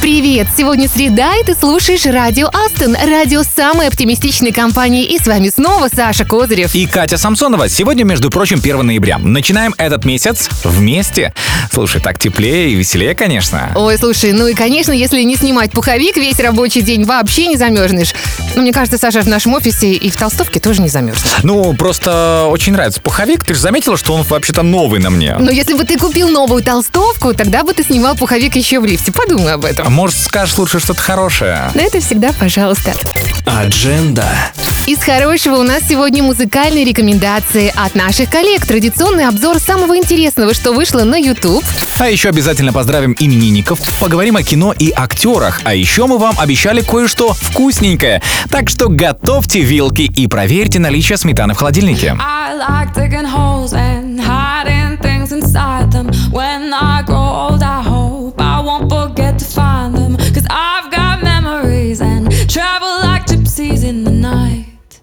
Привет! Сегодня среда, и ты слушаешь Радио Астон. Радио самой оптимистичной компании. И с вами снова Саша Козырев. И Катя Самсонова. Сегодня, между прочим, 1 ноября. Начинаем этот месяц вместе. Слушай, так теплее и веселее, конечно. Ой, слушай, ну и, конечно, если не снимать пуховик, весь рабочий день вообще не замерзнешь. Ну, мне кажется, Саша, в нашем офисе и в толстовке тоже не замерз. Ну, просто очень нравится пуховик. Ты же заметила, что он вообще-то новый на мне. Но если бы ты купил новую толстовку, тогда бы ты снимал пуховик еще в лифте. Подумай об этом. А может, скажешь лучше что-то хорошее? Но это всегда пожалуйста. Адженда. Из хорошего у нас сегодня музыкальные рекомендации от наших коллег. Традиционный обзор самого интересного, что вышло на YouTube. А еще обязательно поздравим именинников, поговорим о кино и актерах. А еще мы вам обещали кое-что вкусненькое. Так что готовьте вилки и проверьте наличие сметаны в холодильнике. I like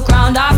ground. up.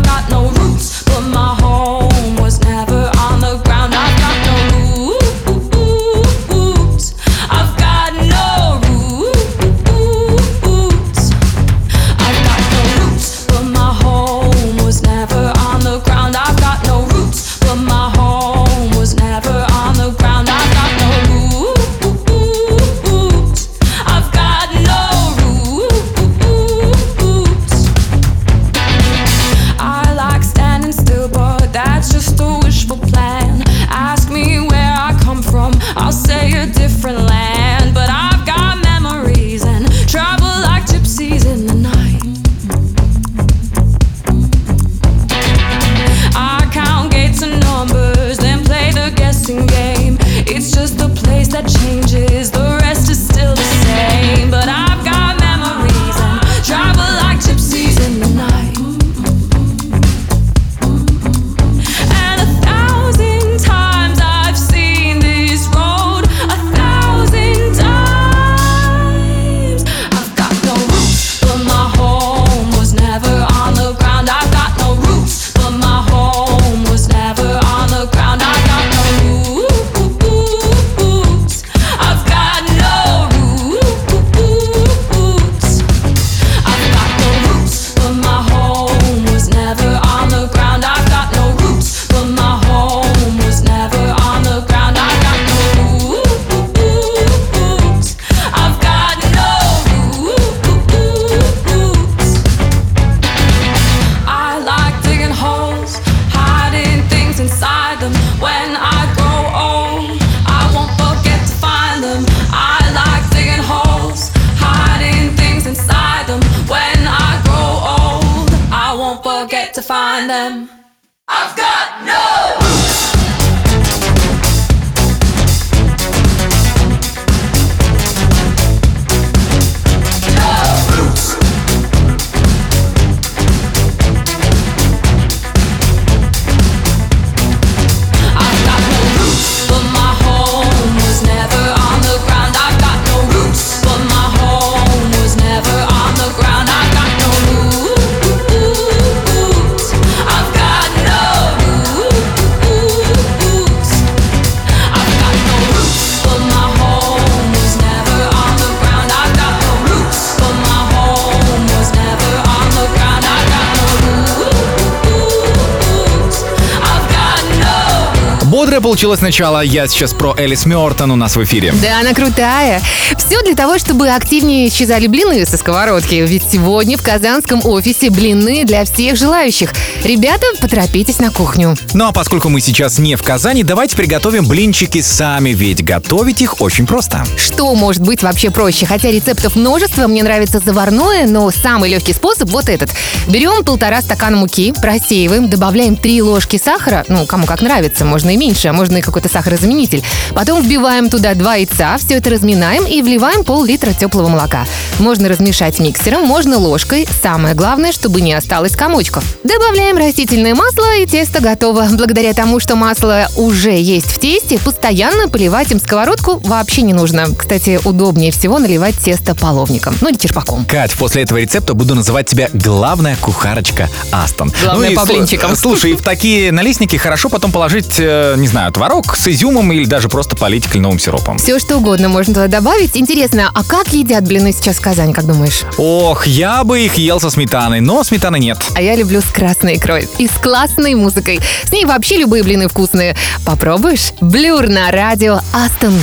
Получилось начало. Я сейчас про Элис Мёртон у нас в эфире. Да, она крутая. Все для того, чтобы активнее исчезали блины со сковородки. Ведь сегодня в казанском офисе блины для всех желающих. Ребята, поторопитесь на кухню. Ну а поскольку мы сейчас не в Казани, давайте приготовим блинчики сами, ведь готовить их очень просто. Что может быть вообще проще? Хотя рецептов множество, мне нравится заварное, но самый легкий способ вот этот. Берем полтора стакана муки, просеиваем, добавляем 3 ложки сахара, ну, кому как нравится, можно и меньше, а можно и какой-то сахарозаменитель. Потом вбиваем туда два яйца, все это разминаем и вливаем пол-литра теплого молока. Можно размешать миксером, можно ложкой. Самое главное, чтобы не осталось комочков. Добавляем растительное масло и тесто готово. Благодаря тому, что масло уже есть в тесте, постоянно поливать им сковородку вообще не нужно. Кстати, удобнее всего наливать тесто половником, ну или черпаком. Кать, после этого рецепта буду называть тебя главная кухарочка Астон. Главная Ну по блинчикам. Слушай, в такие налистники хорошо потом положить, э, не знаю, творог с изюмом или даже просто полить кленовым сиропом. Все что угодно можно туда добавить. Интересно, а как едят блины сейчас в Казани, как думаешь? Ох, я бы их ел со сметаной, но сметаны нет. А я люблю с красной икрой и с классной музыкой. С ней вообще любые блины вкусные. Попробуешь? Блюр на радио Астон.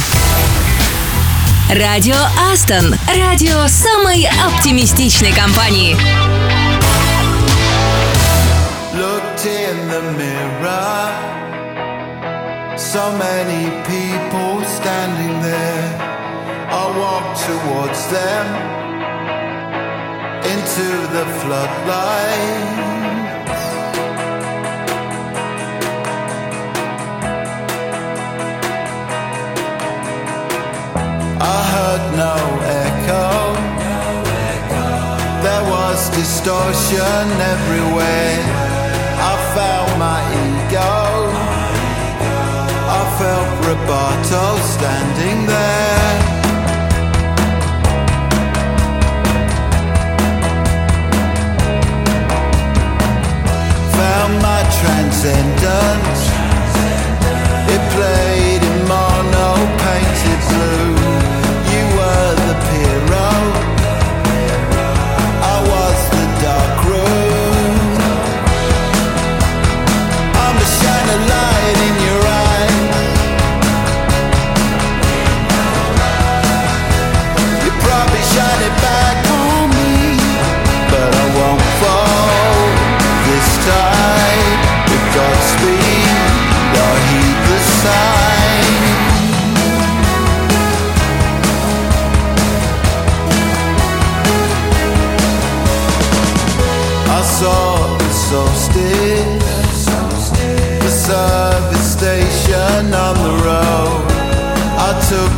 Радио Астон. Радио самой оптимистичной компании. looked in the mirror. So many people standing there. I walked towards them into the floodlight. I heard no echo. There was distortion everywhere. I felt my ego. I felt Roboto standing there. Found my transcendence. It played so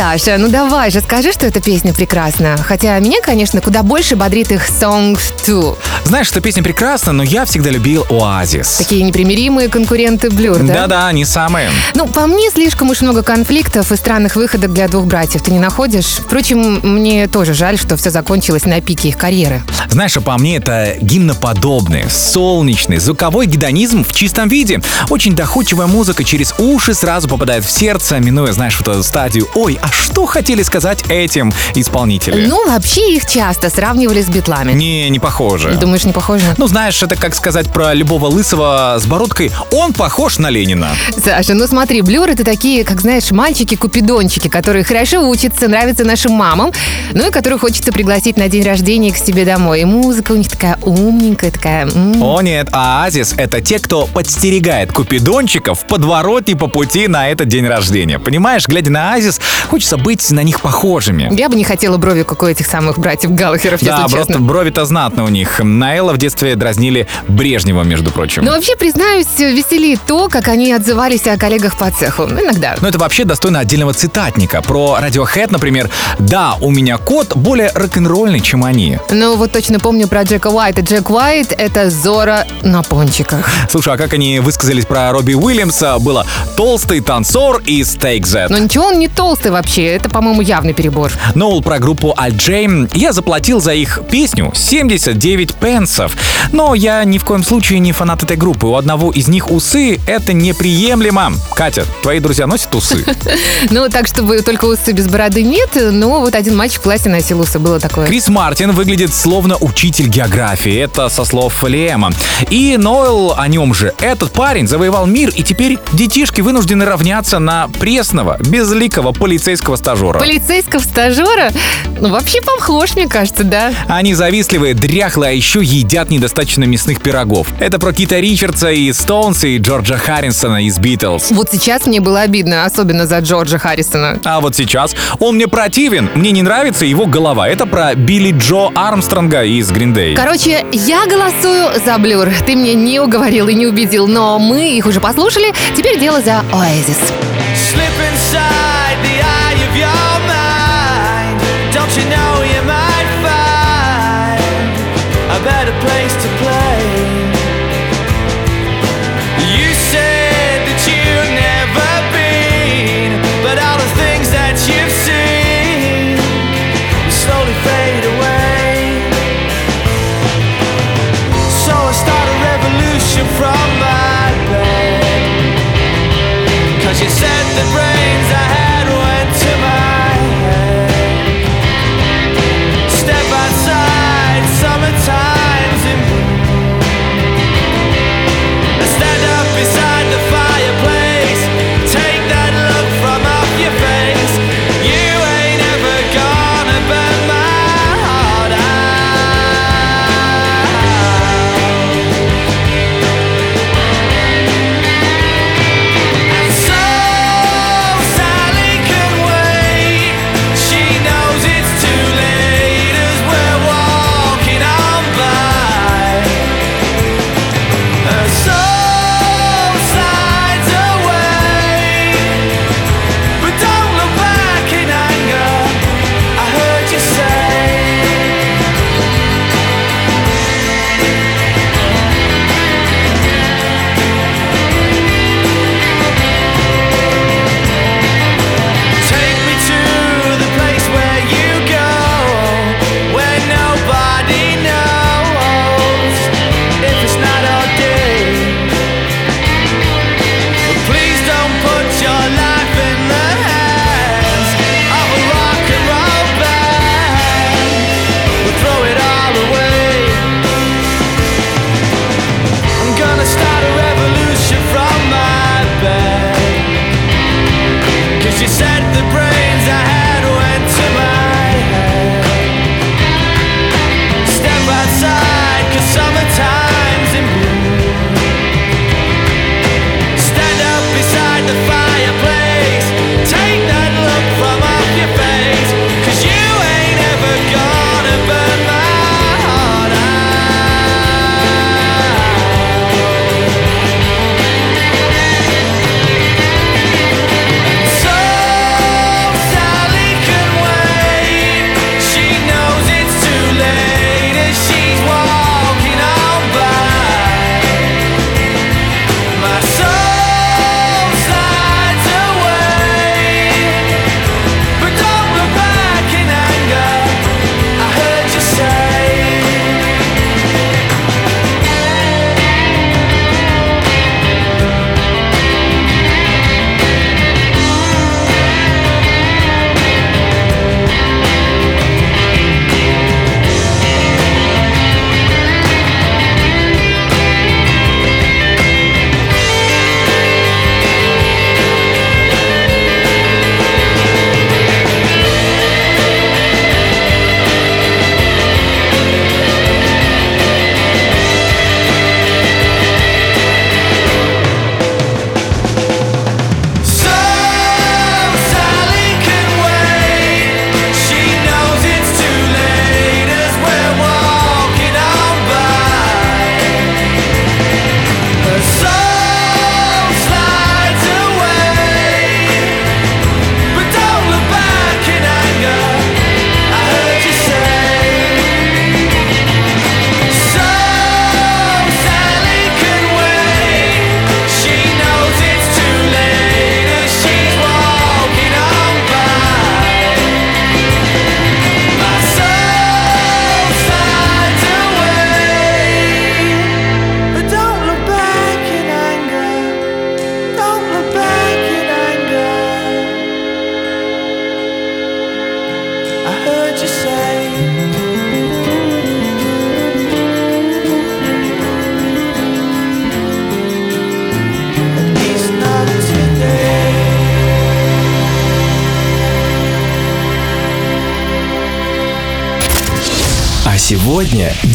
Саша, ну давай же, скажи, что эта песня прекрасна. Хотя меня, конечно, куда больше бодрит их Song 2. Знаешь, что песня прекрасна, но я всегда любил Оазис. Такие непримиримые конкуренты Blur, да? Да-да, они самые. Ну, по мне, слишком уж много конфликтов и странных выходок для двух братьев. Ты не находишь? Впрочем, мне тоже жаль, что все закончилось на пике их карьеры. Знаешь, а по мне это гимноподобный, солнечный, звуковой гедонизм в чистом виде. Очень доходчивая музыка через уши сразу попадает в сердце, минуя, знаешь, вот эту стадию «Ой, а что хотели сказать этим исполнители?» Ну, вообще их часто сравнивали с битлами. Не, не похоже. Думаешь, не похоже? Ну, знаешь, это как сказать про любого лысого с бородкой. Он похож на Ленина. Саша, ну смотри, Блюр это такие, как знаешь, мальчики-купидончики, которые хорошо учатся, нравятся нашим мамам, ну и которых хочется пригласить на день рождения к себе домой. И музыка у них такая умненькая, такая... м. О нет, Оазис — это те, кто подстерегает купидончиков в подворотне по пути на этот день рождения. Понимаешь, глядя на Оазис, хочется быть на них похожими. Я бы не хотела брови, как у этих самых братьев Галлахеров, Да, если просто брови-то знатно у них. Наэла в детстве дразнили Брежнева, между прочим. Но вообще, признаюсь, веселит то, как они отзывались о коллегах по цеху. Ну, Иногда. Но это вообще достойно отдельного цитатника. Про Radiohead, например, «Да, у меня кот более рок-н-ролльный, чем они». Ну, вот точно помню про Джека Уайта. Джек Уайт — это Зора на пончиках. Слушай, а как они высказались про Робби Уильямса? Было «толстый танцор» и «стейк Z». Но ничего, он не толстый вообще. Это, по-моему, явный перебор. Ноул про группу Аль Джейм. Я заплатил за их песню 79 пенсов. Но я ни в коем случае не фанат этой группы. У одного из них усы — это неприемлемо. Катя, твои друзья носят усы? Ну, так, чтобы только усы без бороды нет, но вот один мальчик в классе носил усы, было такое. Крис Мартин выглядит словно учитель географии. Это со слов Лема. И Ноэл о нем же. Этот парень завоевал мир, и теперь детишки вынуждены равняться на пресного, безликого полицейского стажера. Полицейского стажера? Ну, вообще похож, мне кажется, да. Они завистливые, дряхлые, а еще едят недостаточно мясных пирогов. Это про Кита Ричардса и Стоунс и Джорджа Харрисона из Битлз. Вот сейчас мне было обидно, особенно за Джорджа Харрисона. А вот сейчас он мне противен, мне не нравится его голова. Это про Билли Джо Армстронга из Гриндей. Короче, я голосую за Блюр. Ты меня не уговорил и не убедил, но мы их уже послушали. Теперь дело за Оазис. Slip inside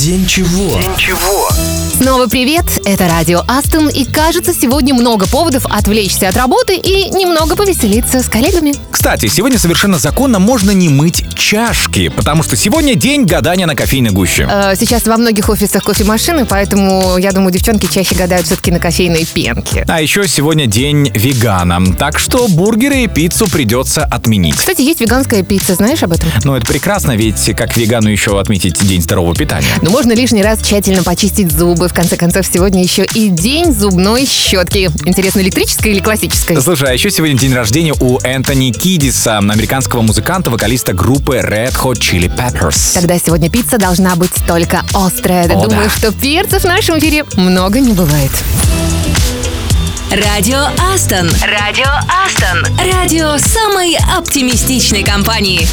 сегодня день чего? Снова привет, это радио Астон, и кажется, сегодня много поводов отвлечься от работы и немного повеселиться с коллегами. Кстати, сегодня совершенно законно можно не мыть чашки, потому что сегодня день гадания на кофейной гуще. Э, Сейчас во многих офисах кофемашины, поэтому, я думаю, девчонки чаще гадают все-таки на кофейной пенке. А еще сегодня день вегана, так что бургеры и пиццу придется отменить. Кстати, есть веганская пицца, знаешь об этом? Но это прекрасно, ведь как вегану еще отметить день здорового питания. Но можно лишний раз тщательно почистить зубы. В конце концов, сегодня еще и день зубной щетки. Интересно, электрической или классической? Слушай, а еще сегодня день рождения у Энтони Кидиса, американского музыканта, вокалиста группы Red Hot Chili Peppers. Тогда сегодня пицца должна быть только острая. О, Думаю, да. что перцев в нашем эфире много не бывает. Радио Астон. Радио Астон. Радио самой оптимистичной компании.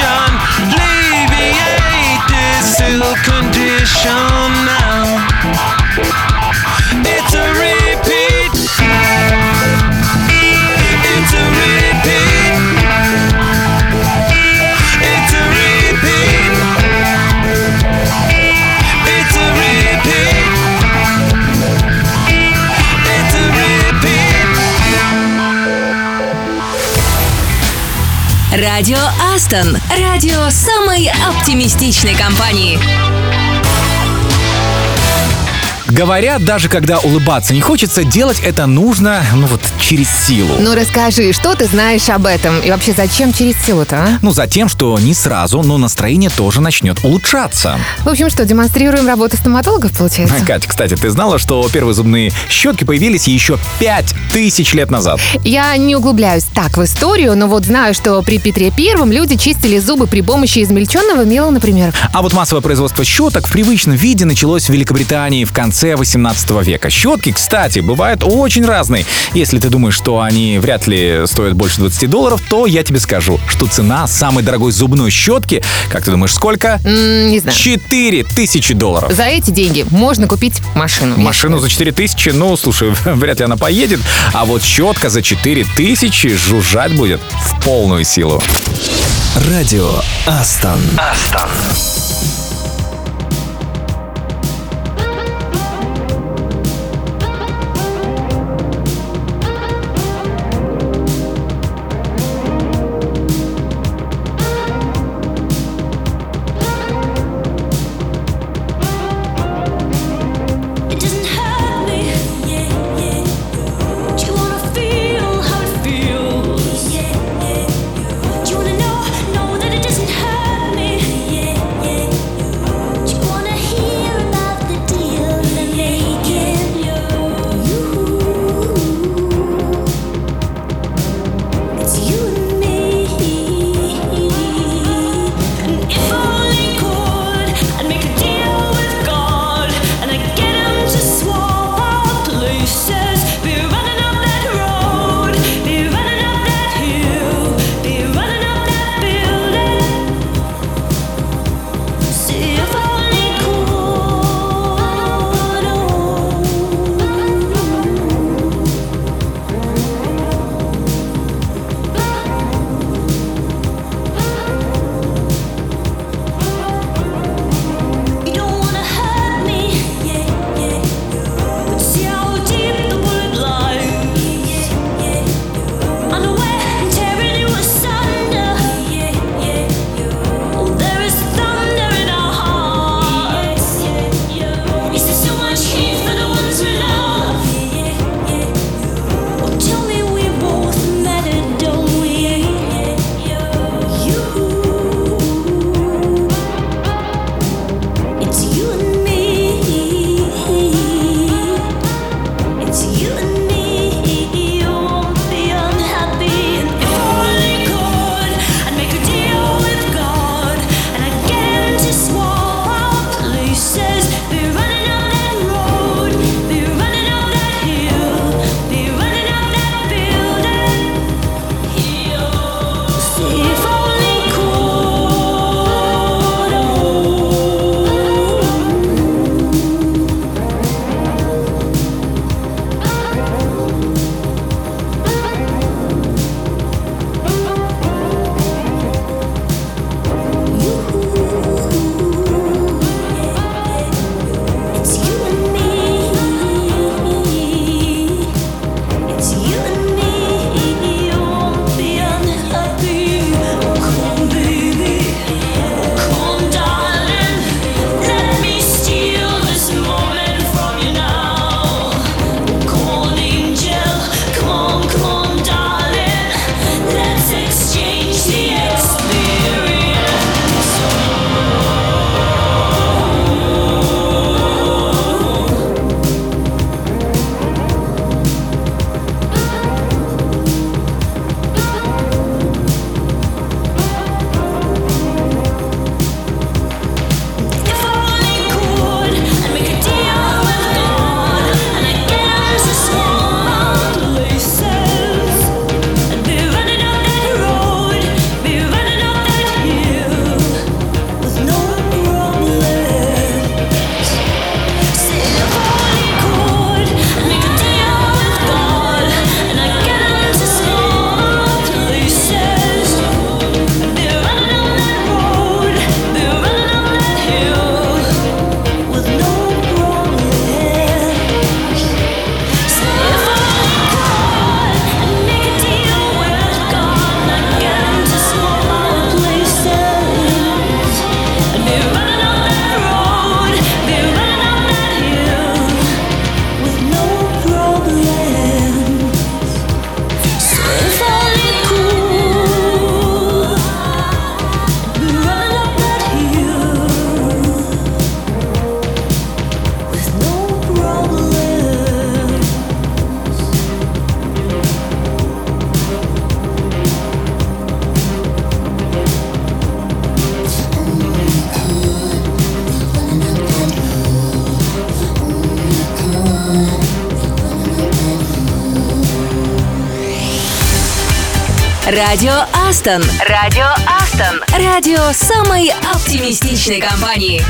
repetition. Alleviate this ill condition now. It's a repeat. It's a repeat. It's a repeat. It's a repeat. It's a repeat. Радио Астон. Радио самой оптимистичной компании. Говорят, даже когда улыбаться не хочется, делать это нужно, ну вот, через силу. Ну расскажи, что ты знаешь об этом? И вообще, зачем через силу-то, а? Ну, за тем, что не сразу, но настроение тоже начнет улучшаться. В общем, что, демонстрируем работу стоматологов, получается? Катя, кстати, ты знала, что первые зубные щетки появились еще 5000 лет назад? Я не углубляюсь так в историю, но вот знаю, что при Петре Первом люди чистили зубы при помощи измельченного мела, например. А вот массовое производство щеток в привычном виде началось в Великобритании в конце 18 века. Щетки, кстати, бывают очень разные. Если ты думаешь, что они вряд ли стоят больше 20 долларов, то я тебе скажу, что цена самой дорогой зубной щетки, как ты думаешь, сколько? Не знаю. 4 тысячи долларов. За эти деньги можно купить машину. Машину за 4 тысячи, ну, слушай, вряд ли она поедет. А вот щетка за 4 тысячи жужжать будет в полную силу. Радио Астон. It Радио Астон. Радио Астон. Радио самой оптимистичной компании.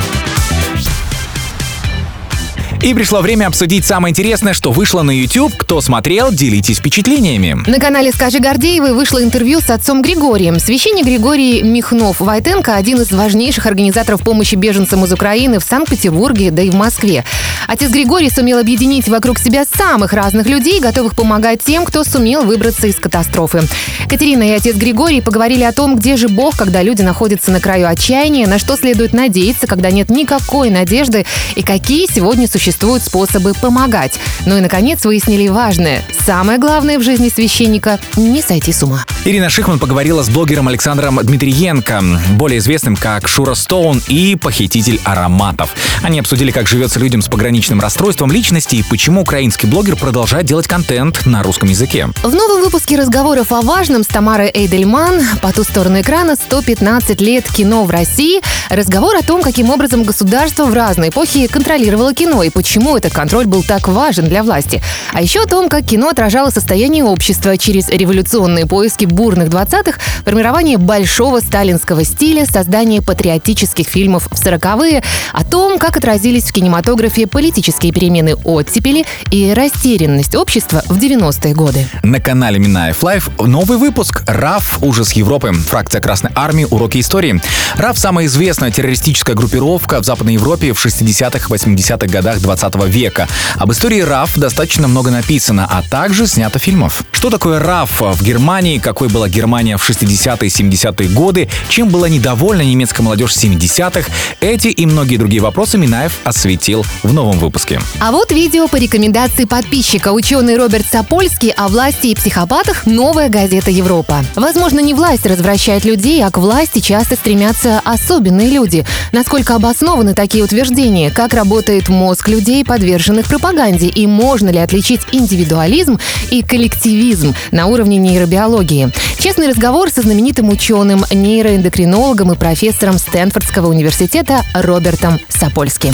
И пришло время обсудить самое интересное, что вышло на YouTube. Кто смотрел, делитесь впечатлениями. На канале «Скажи Гордеевой» вышло интервью с отцом Григорием. Священник Григорий Михнов-Войтенко – один из важнейших организаторов помощи беженцам из Украины в Санкт-Петербурге, да и в Москве. Отец Григорий сумел объединить вокруг себя самых разных людей, готовых помогать тем, кто сумел выбраться из катастрофы. Катерина и отец Григорий поговорили о том, где же Бог, когда люди находятся на краю отчаяния, на что следует надеяться, когда нет никакой надежды, и какие сегодня существуют способы помогать. Ну и, наконец, выяснили важное. Самое главное в жизни священника – не сойти с ума. Ирина Шихман поговорила с блогером Александром Дмитриенко, более известным как Шура Стоун и похититель ароматов. Они обсудили, как живется людям с пограничным расстройством личности и почему украинский блогер продолжает делать контент на русском языке. В новом выпуске разговоров о важном с Тамарой Эйдельман по ту сторону экрана 115 лет кино в России. Разговор о том, каким образом государство в разные эпохи контролировало кино и почему этот контроль был так важен для власти. А еще о том, как кино отражало состояние общества через революционные поиски бурных 20-х, формирование большого сталинского стиля, создание патриотических фильмов в 40-е, о том, как отразились в кинематографе политические перемены оттепели и растерянность общества в 90-е годы. На канале Минаев Live новый выпуск «РАФ. Ужас Европы». Фракция Красной Армии. Уроки истории. РАФ – самая известная террористическая группировка в Западной Европе в 60-80-х годах 20 века. Об истории РАФ достаточно много написано, а также снято фильмов. Что такое РАФ в Германии, какой была Германия в 60-е и 70-е годы, чем была недовольна немецкая молодежь в 70-х, эти и многие другие вопросы Минаев осветил в новом выпуске. А вот видео по рекомендации подписчика. Ученый Роберт Сапольский о власти и психопатах «Новая газета Европа». Возможно, не власть развращает людей, а к власти часто стремятся особенные люди. Насколько обоснованы такие утверждения? Как работает мозг людей, подверженных пропаганде? И можно ли отличить индивидуализм и коллективизм на уровне нейробиологии? Честный разговор со знаменитым ученым, нейроэндокринологом и профессором Стэнфордского университета Робертом Сапольским.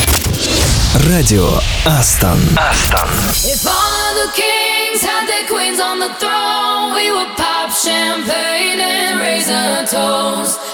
Радио Астон. If all the kings had their queens on the throne, we would pop champagne and raise a toast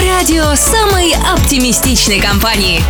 Радио самой оптимистичной компании.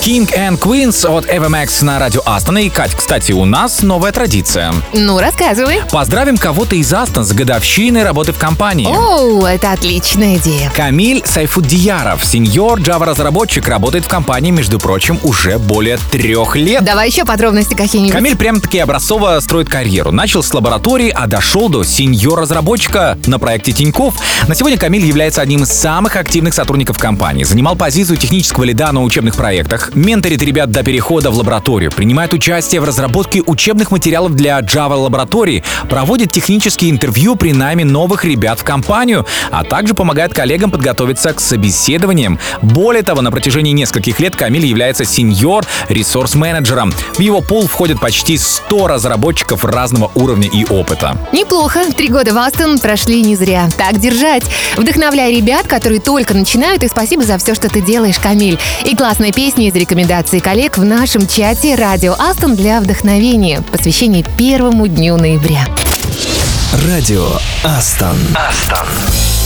King and Queens от Evermax на радио Астон. И, Кать, кстати, у нас новая традиция. Ну, рассказывай. Поздравим кого-то из Астон с годовщиной работы в компании. О, это отличная идея. Камиль Сайфуддияров, сеньор Java-разработчик, работает в компании, между прочим, уже более трех лет. Давай еще подробности какие-нибудь. Камиль прям-таки образцово строит карьеру. Начал с лаборатории, а дошел до сеньор-разработчика на проекте Тиньков. На сегодня Камиль является одним из самых активных сотрудников компании. Занимал позицию технического лида на учебных проектах, менторит ребят до перехода в лабораторию, принимает участие в разработке учебных материалов для Java лаборатории, проводит технические интервью при найме новых ребят в компанию, а также помогает коллегам подготовиться к собеседованиям. Более того, на протяжении нескольких лет Камиль является сеньор ресурс-менеджером. В его пул входит почти 100 разработчиков разного уровня и опыта. Неплохо. Три года в Астон прошли не зря. Так держать. Вдохновляй ребят, которые только начинают, и спасибо за все, что ты делаешь, Камиль. И классная песня из рекомендаций коллег в нашем чате «Радио Астон» для вдохновения. Посвящение первому дню ноября. Радио Астон. Out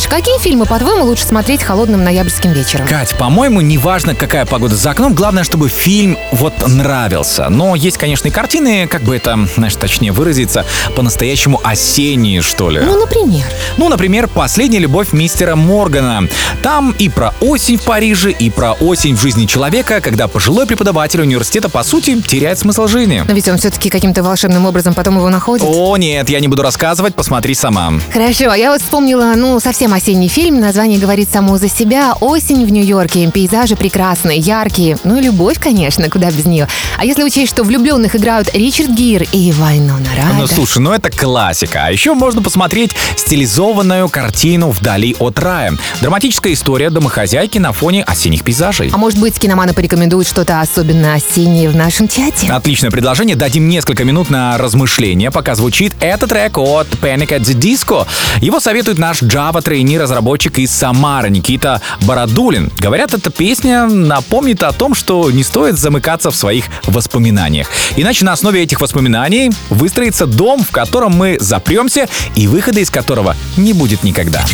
Саш, какие фильмы, по-твоему, лучше смотреть холодным ноябрьским вечером? Кать, по-моему, неважно, какая погода за окном, главное, чтобы фильм вот нравился. Но есть, конечно, и картины, как бы это, знаешь, точнее выразиться, по-настоящему осенние, что ли. Ну, например. Ну, например, «Последняя любовь мистера Моргана». Там и про осень в Париже, и про осень в жизни человека, когда пожилой преподаватель университета, по сути, теряет смысл жизни. Но ведь он все-таки каким-то волшебным образом потом его находит. О, нет, я не буду рассказывать, посмотри сама. Хорошо, а я вот вспомнила, ну, совсем совсем осенний фильм. Название говорит само за себя. Осень в Нью-Йорке. Пейзажи прекрасные, яркие. Ну и любовь, конечно, куда без нее. А если учесть, что влюбленных играют Ричард Гир и Вайнона Райдер. Ну, слушай, ну это классика. А еще можно посмотреть стилизованную картину «Вдали от рая». Драматическая история домохозяйки на фоне осенних пейзажей. А может быть, киноманы порекомендуют что-то особенно осеннее в нашем чате? Отличное предложение. Дадим несколько минут на размышление, пока звучит этот трек от Panic at the Disco. Его советует наш Java трейни разработчик из Самары Никита Бородулин. Говорят, эта песня напомнит о том, что не стоит замыкаться в своих воспоминаниях. Иначе на основе этих воспоминаний выстроится дом, в котором мы запремся и выхода из которого не будет никогда.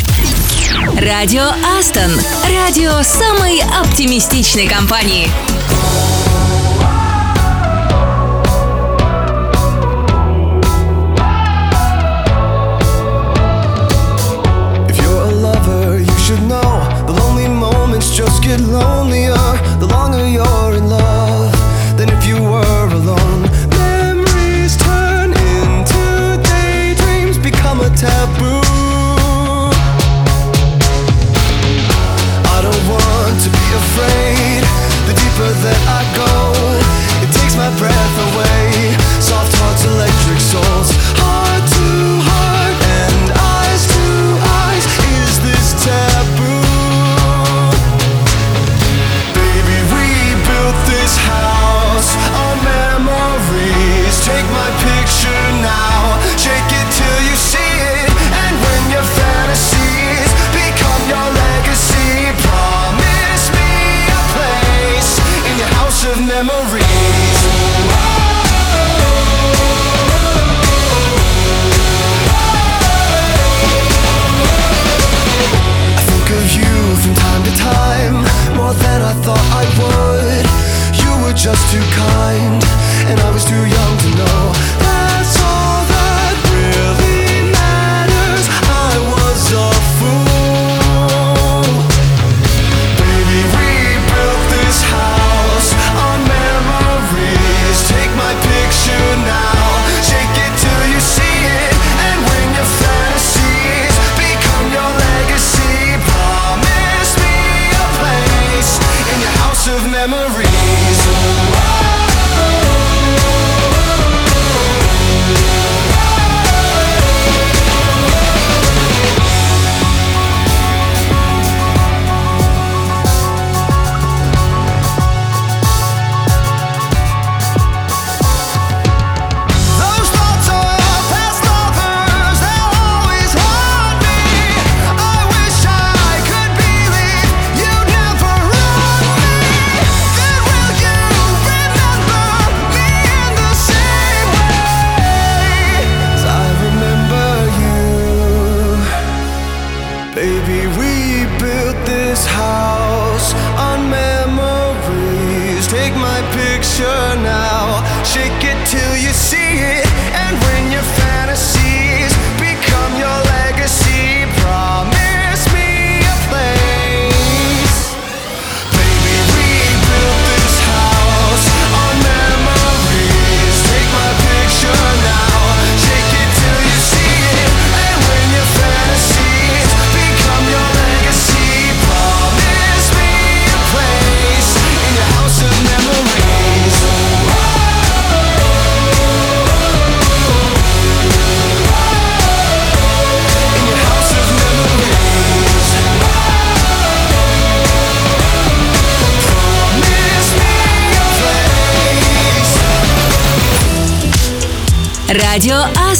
Радио Астон. Радио самой оптимистичной компании.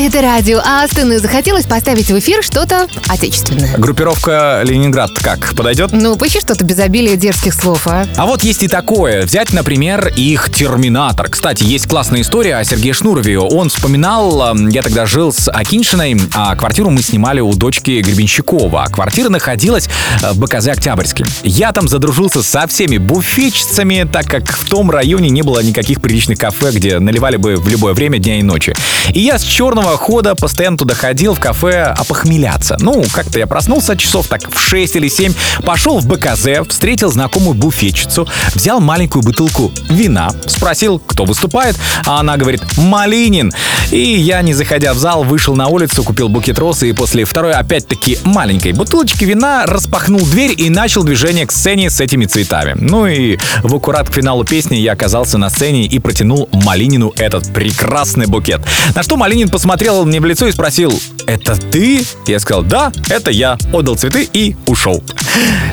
Это радио Астон, и захотелось поставить в эфир что-то отечественное. Группировка Ленинград как, подойдет? Ну, поищи что-то без обилия дерзких слов, а? А вот есть и такое. Взять, например, их «Терминатор». Кстати, есть классная история о Сергее Шнурове. Он вспоминал, я тогда жил с Акиншиной, а квартиру мы снимали у дочки Гребенщикова. А квартира находилась э, в БКЗ Октябрьске. Я там задружился со всеми буфетчицами, так как в том районе не было никаких приличных кафе, где наливали бы в любое время дня и ночи. И я с черного пешеходного хода, постоянно туда ходил в кафе опохмеляться. Ну, как-то я проснулся часов так в 6 или 7, пошел в БКЗ, встретил знакомую буфетчицу, взял маленькую бутылку вина, спросил, кто выступает, а она говорит «Малинин». И я, не заходя в зал, вышел на улицу, купил букет роз и после второй, опять-таки, маленькой бутылочки вина распахнул дверь и начал движение к сцене с этими цветами. Ну и в аккурат к финалу песни я оказался на сцене и протянул Малинину этот прекрасный букет. На что Малинин посмотрел мне в лицо и спросил «Это ты?» Я сказал «Да, это я». Отдал цветы и ушел.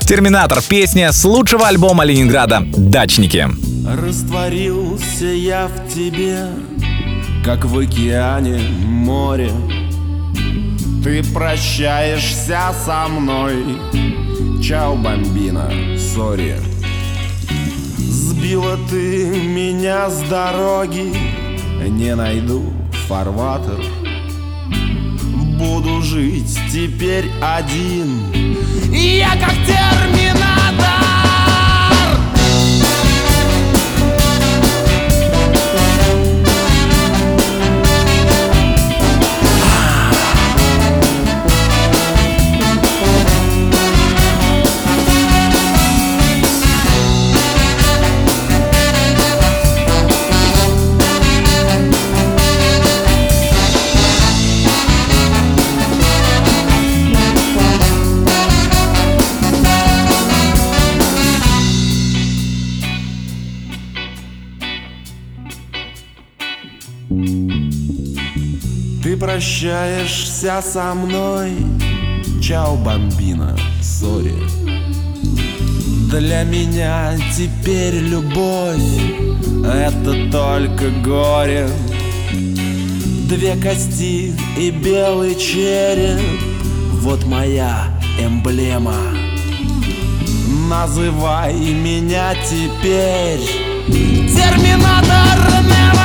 Терминатор. Песня с лучшего альбома Ленинграда «Дачники». Растворился я в тебе, как в океане море. Ты прощаешься со мной, чао, бомбина, сори. Сбила ты меня с дороги, не найду фарватер. Буду жить теперь один. Я как терминатор. Прощаешься со мной? Чао, бомбина, сори. Для меня теперь любовь Это только горе. Две кости и белый череп Вот моя эмблема. Называй меня теперь Терминатор Нева!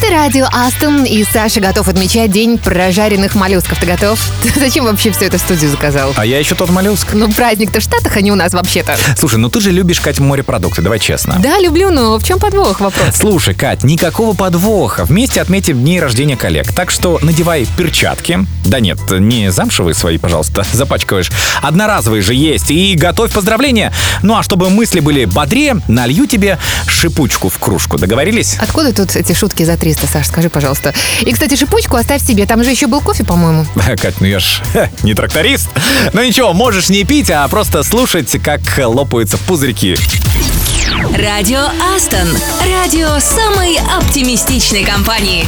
Это радио Астон, и Саша готов отмечать день прожаренных моллюсков. Ты готов? Ты зачем вообще все это в студию заказал? А я еще тот моллюск. Ну, праздник-то в Штатах, а не у нас вообще-то. Слушай, ну ты же любишь, Кать, морепродукты, давай честно. Да, люблю, но в чем подвох вопрос? Слушай, Кать, никакого подвоха. Вместе отметим дни рождения коллег. Так что надевай перчатки. Да нет, не замшевые свои, пожалуйста, запачкаешь. Одноразовые же есть. И готовь поздравления. Ну а чтобы мысли были бодрее, налью тебе шипучку в кружку. Договорились? Откуда тут эти шутки за 300, Саш, скажи, пожалуйста. И, кстати, шипучку оставь себе, там же еще был кофе, по-моему. Кать, ну я ж не тракторист. Ну ничего, можешь не пить, а просто слушать, как лопаются пузырьки. Радио Астон. Радио самой оптимистичной компании.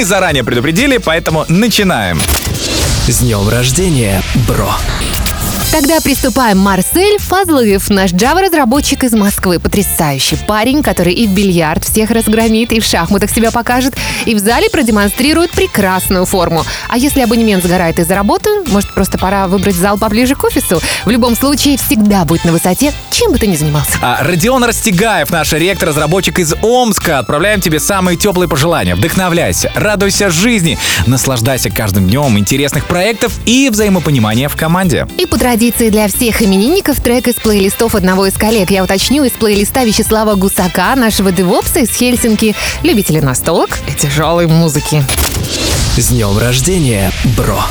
Мы заранее предупредили, поэтому начинаем. С днем рождения, бро! Тогда приступаем. Марсель Фазлыев, наш Java-разработчик из Москвы. Потрясающий парень, который и в бильярд всех разгромит, и в шахматах себя покажет, и в зале продемонстрирует прекрасную форму. А если абонемент сгорает из-за работы, может, просто пора выбрать зал поближе к офису? В любом случае, всегда будь на высоте, чем бы ты ни занимался. А, Родион Растегаев, наш ректор, разработчик из Омска. Отправляем тебе самые теплые пожелания. Вдохновляйся, радуйся жизни, наслаждайся каждым днем интересных проектов и взаимопонимания в команде. И по традиции для всех именинников трек из плейлистов одного из коллег. Я уточню, из плейлиста Вячеслава Гусака, нашего девопса из Хельсинки, любители настолок и тяжелой музыки. С днем рождения, бро!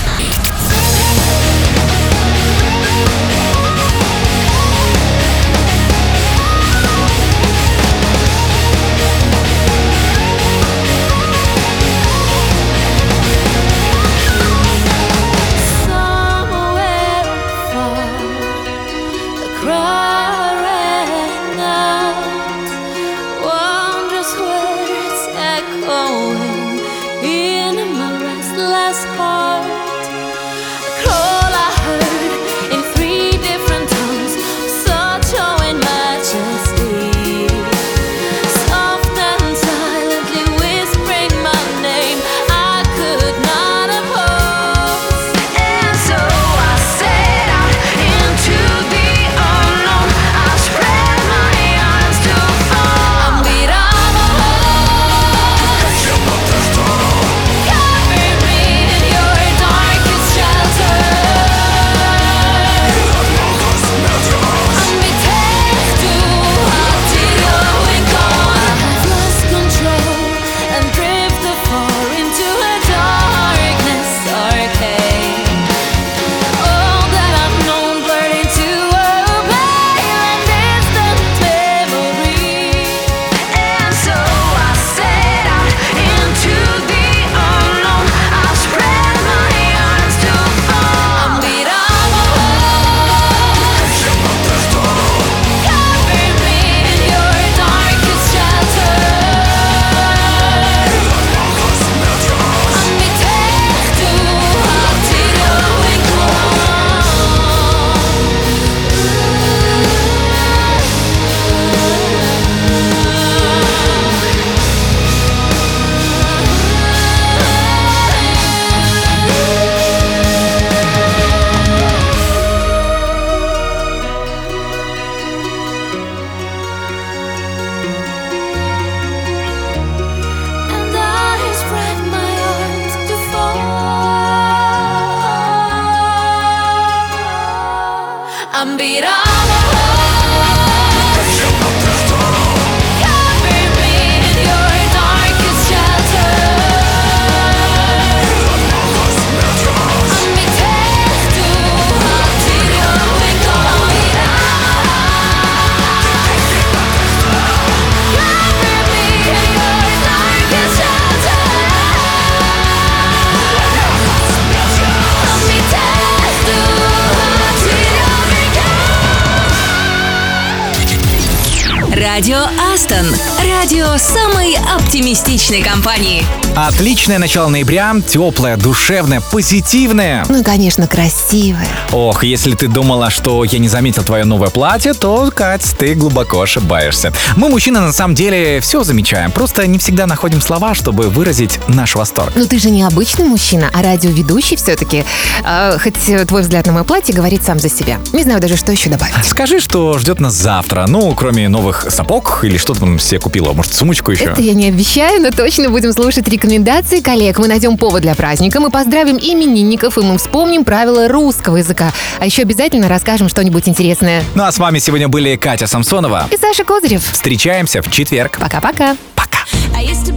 Оптимистичной компании. Отличное начало ноября, теплое, душевное, позитивное. Ну и, конечно, красивая. Ох, если ты думала, что я не заметил твое новое платье, то, Кать, ты глубоко ошибаешься. Мы, мужчины, на самом деле все замечаем, просто не всегда находим слова, чтобы выразить наш восторг. Ну ты же не обычный мужчина, а радиоведущий все-таки. хоть э, твой взгляд на мое платье говорит сам за себя. Не знаю даже, что еще добавить. Скажи, что ждет нас завтра, ну, кроме новых сапог или что там себе купила, может, сумочку еще? Это я не обещаю, но точно будем слушать рекомендации коллег. Мы найдем повод для праздника, мы поздравим именинников, и мы вспомним правила русского языка. А еще обязательно расскажем что-нибудь интересное. Ну а с вами сегодня были Катя Самсонова. И Саша Козырев. Встречаемся в четверг. Пока-пока. Пока. I used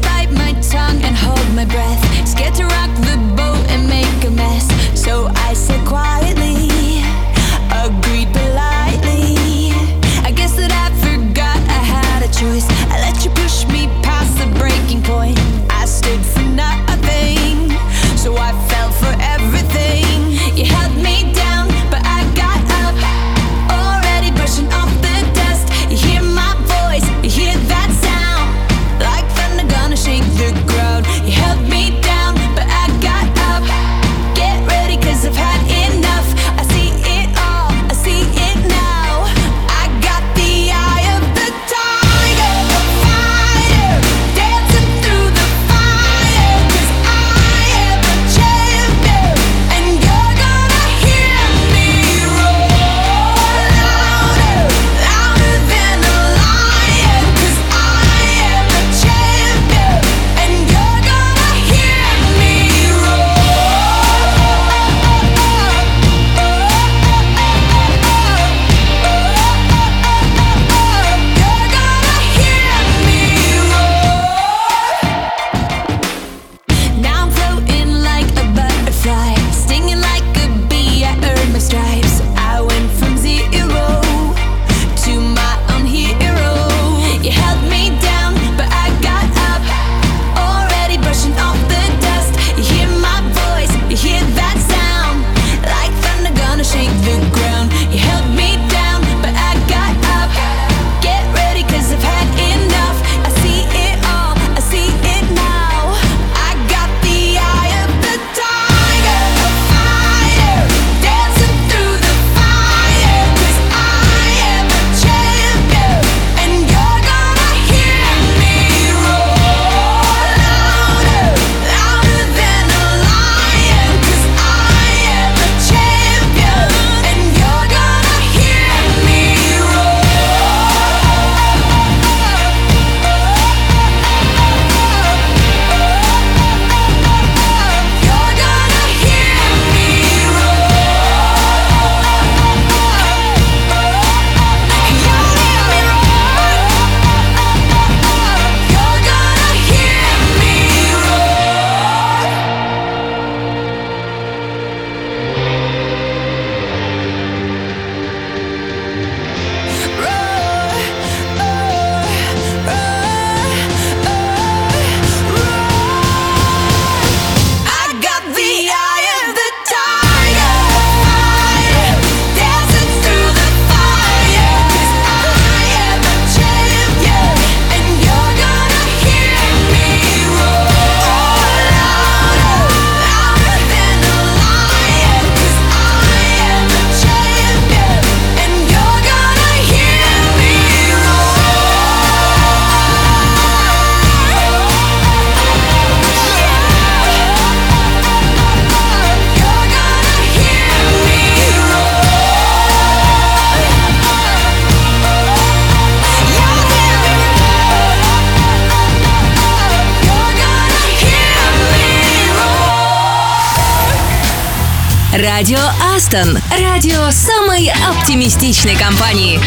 Астон. Радио самой оптимистичной компании.